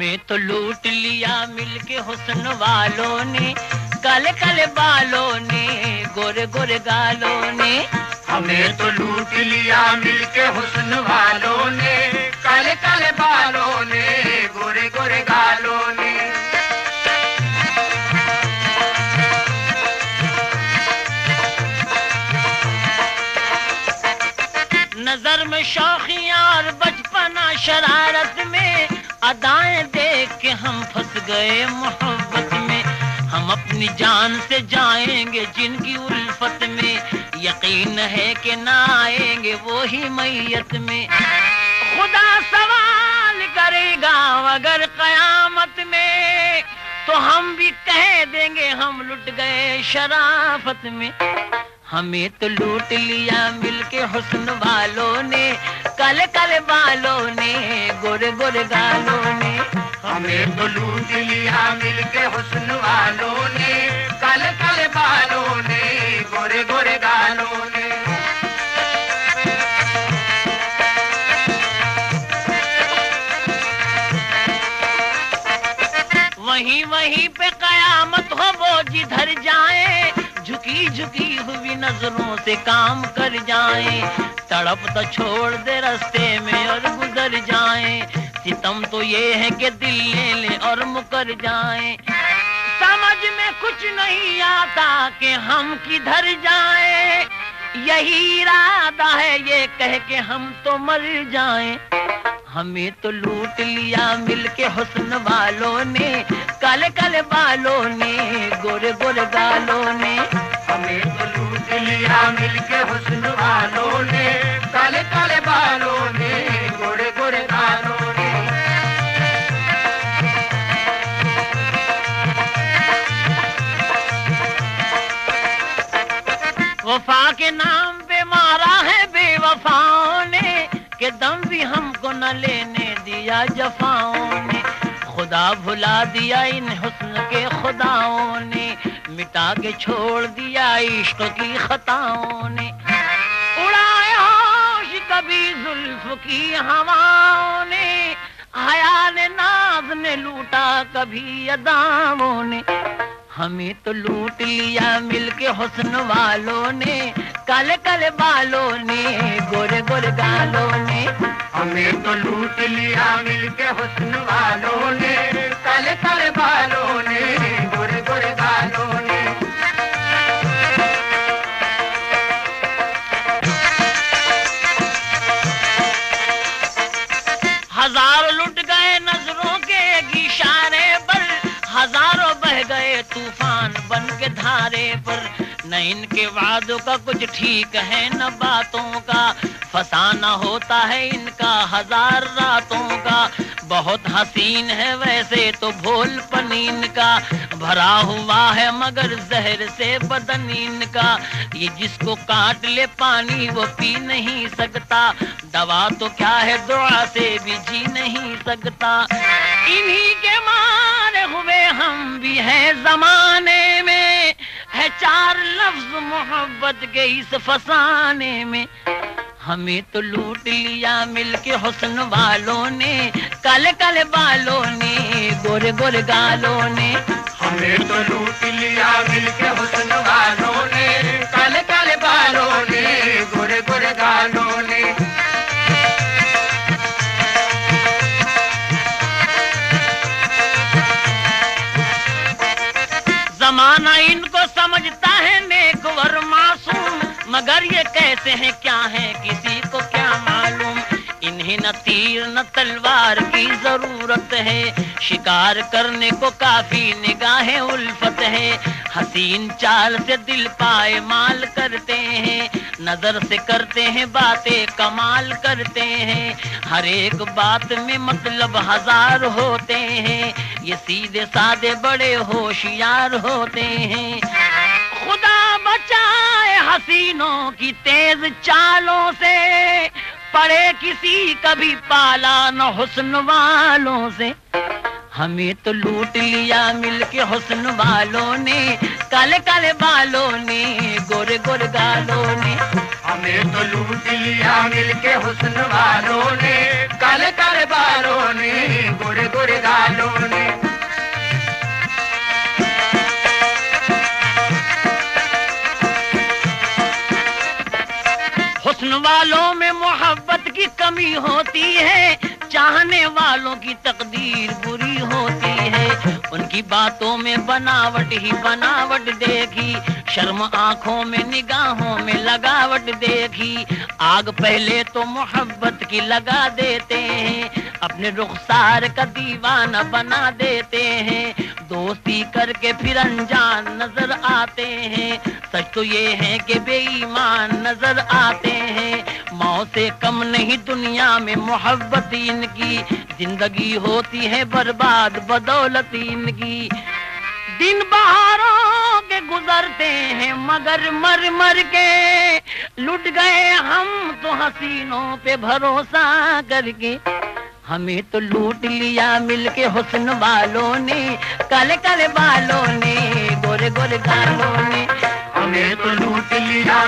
तो लूट लिया मिलके हुसन वालों ने, काले कल बालों ने, गोरे गोरे गालों ने। हमें तो लूट लिया मिलके हुसन वालों ने। नज़र में शौखियाँ और बचपना शरारत में अदाएँ देख के हम फंस गए मोहब्बत में। हम अपनी जान से जाएँगे जिनकी उल्फत में। यकीन है कि ना आएँगे वो ही मैयत में। खुदा सवाल करेगा अगर कयामत में तो हम भी कह देंगे हम लुट गए शराफत में। हमें तो लूट लिया मिलके हुस्न वालों ने, काले काले बालों ने, गोरे गोरे गालों ने। हमें तो लूट लिया मिलके हुस्न वालों ने, काले काले बालों ने, गोरे गोरे गालों ने। वहीं वहीं पे कयामत हो वो जिधर जाए झुकी झुकी हुई नज़रों से काम कर जाए। तड़प तो छोड़ दे रास्ते में और गुजर जाए। सितम तो ये है कि दिल ले ले और मुकर जाए। समझ में कुछ नहीं आता कि हम किधर जाए। यही इरादा है ये कह के हम तो मर जाए। हमें तो लूट लिया मिलके हुस्न वालों ने, काले काले बालों ने, गोरे गोरे गालों ने। हमें तो लूट लिया मिलके हुस्न वालों ने, काले काले बालों ने, गोरे गोरे गालों ने। वफा के नाम पे मारा है बेवफाओं ने, के दम भी हमको न लेने दिया जफाओं ने। खुदा भुला दिया इन हुस्न के खुदाओं ने। मिटा के छोड़ दिया इश्क की खताओं ने। उड़ाया कभी जुल्फ की हवाओं ने। आया ने नाज ने लूटा कभी अदामों ने। हमें तो लूट लिया मिलके हुस्न वालों ने। काले काले बालों ने, गोरे गोरे गालों ने। हमें तो लूट लिया मिलके हुस्न वालों हज़ार लुट गए नज़रों के इशारे पर, हज़ारों बह गए तूफ़ान बन के धारे पर। न इनके वादों का कुछ ठीक है, न बातों का फसाना होता है इनका हज़ार रातों का। बहुत हसीन है वैसे तो भोल पनीन का, भरा हुआ है मगर जहर से बदन इनका। ये जिसको काट ले पानी वो पी नहीं सकता दवा तो क्या है दुआ से भी जी नहीं सकता। इन्हीं के मारे हुए हम भी हैं जमाने में। है चार लफ्ज मोहब्बत के इस फसाने में। हमें तो लूट लिया मिलके हुस्न वालों ने काले काले बालों ने गोरे गोरे गालों ने। जमाना इनको समझता है नेक वर मासूम मगर ये कैसे हैं क्या है न तीर, न तलवार की ज़रूरत है। शिकार करने को काफ़ी निगाहें उल्फत है। हसीन चाल से दिल पाए माल करते हैं। नज़र से करते हैं बातें, कमाल करते हैं। हर एक बात में मतलब हज़ार होते हैं। ये सीधे सादे बड़े होशियार होते हैं। खुदा बचाए हसीनों की तेज चालों से। पड़े किसी कभी पाला न हुस्न वालों से। हमें तो लूट लिया मिलके हुस्न वालों ने, काले काले बालों ने, गोरे गोरे गालों ने। हमें तो लूट लिया मिलके हुस्न वालों ने। हुस्न वालों में मोहब्बत की कमी होती है चाहने वालों की तकदीर बुरी होती उनकी बातों में बनावट ही बनावट देखी, शर्म आँखों में, निगाहों में लगावट देखी। आग पहले तो मोहब्बत की लगा देते हैं, अपने रुखसार का दीवाना बना देते हैं। दोस्ती करके फिर अनजान नज़र आते हैं, सच तो ये है कि बेईमान नज़र आते हैं। मौत से कम नहीं दुनिया में मोहब्बत इनकी। ज़िंदगी होती है बर्बाद, बदौलत इनकी। दिन बहारों के गुजरते हैं, मगर मर मर के। लुट गए हम तो हसीनों पे भरोसा करके। हमें तो लूट लिया मिलके हुस्न वालों ने, काले काले बालों ने, गोरे गोरे गालों ने। हमें तो लूट लिया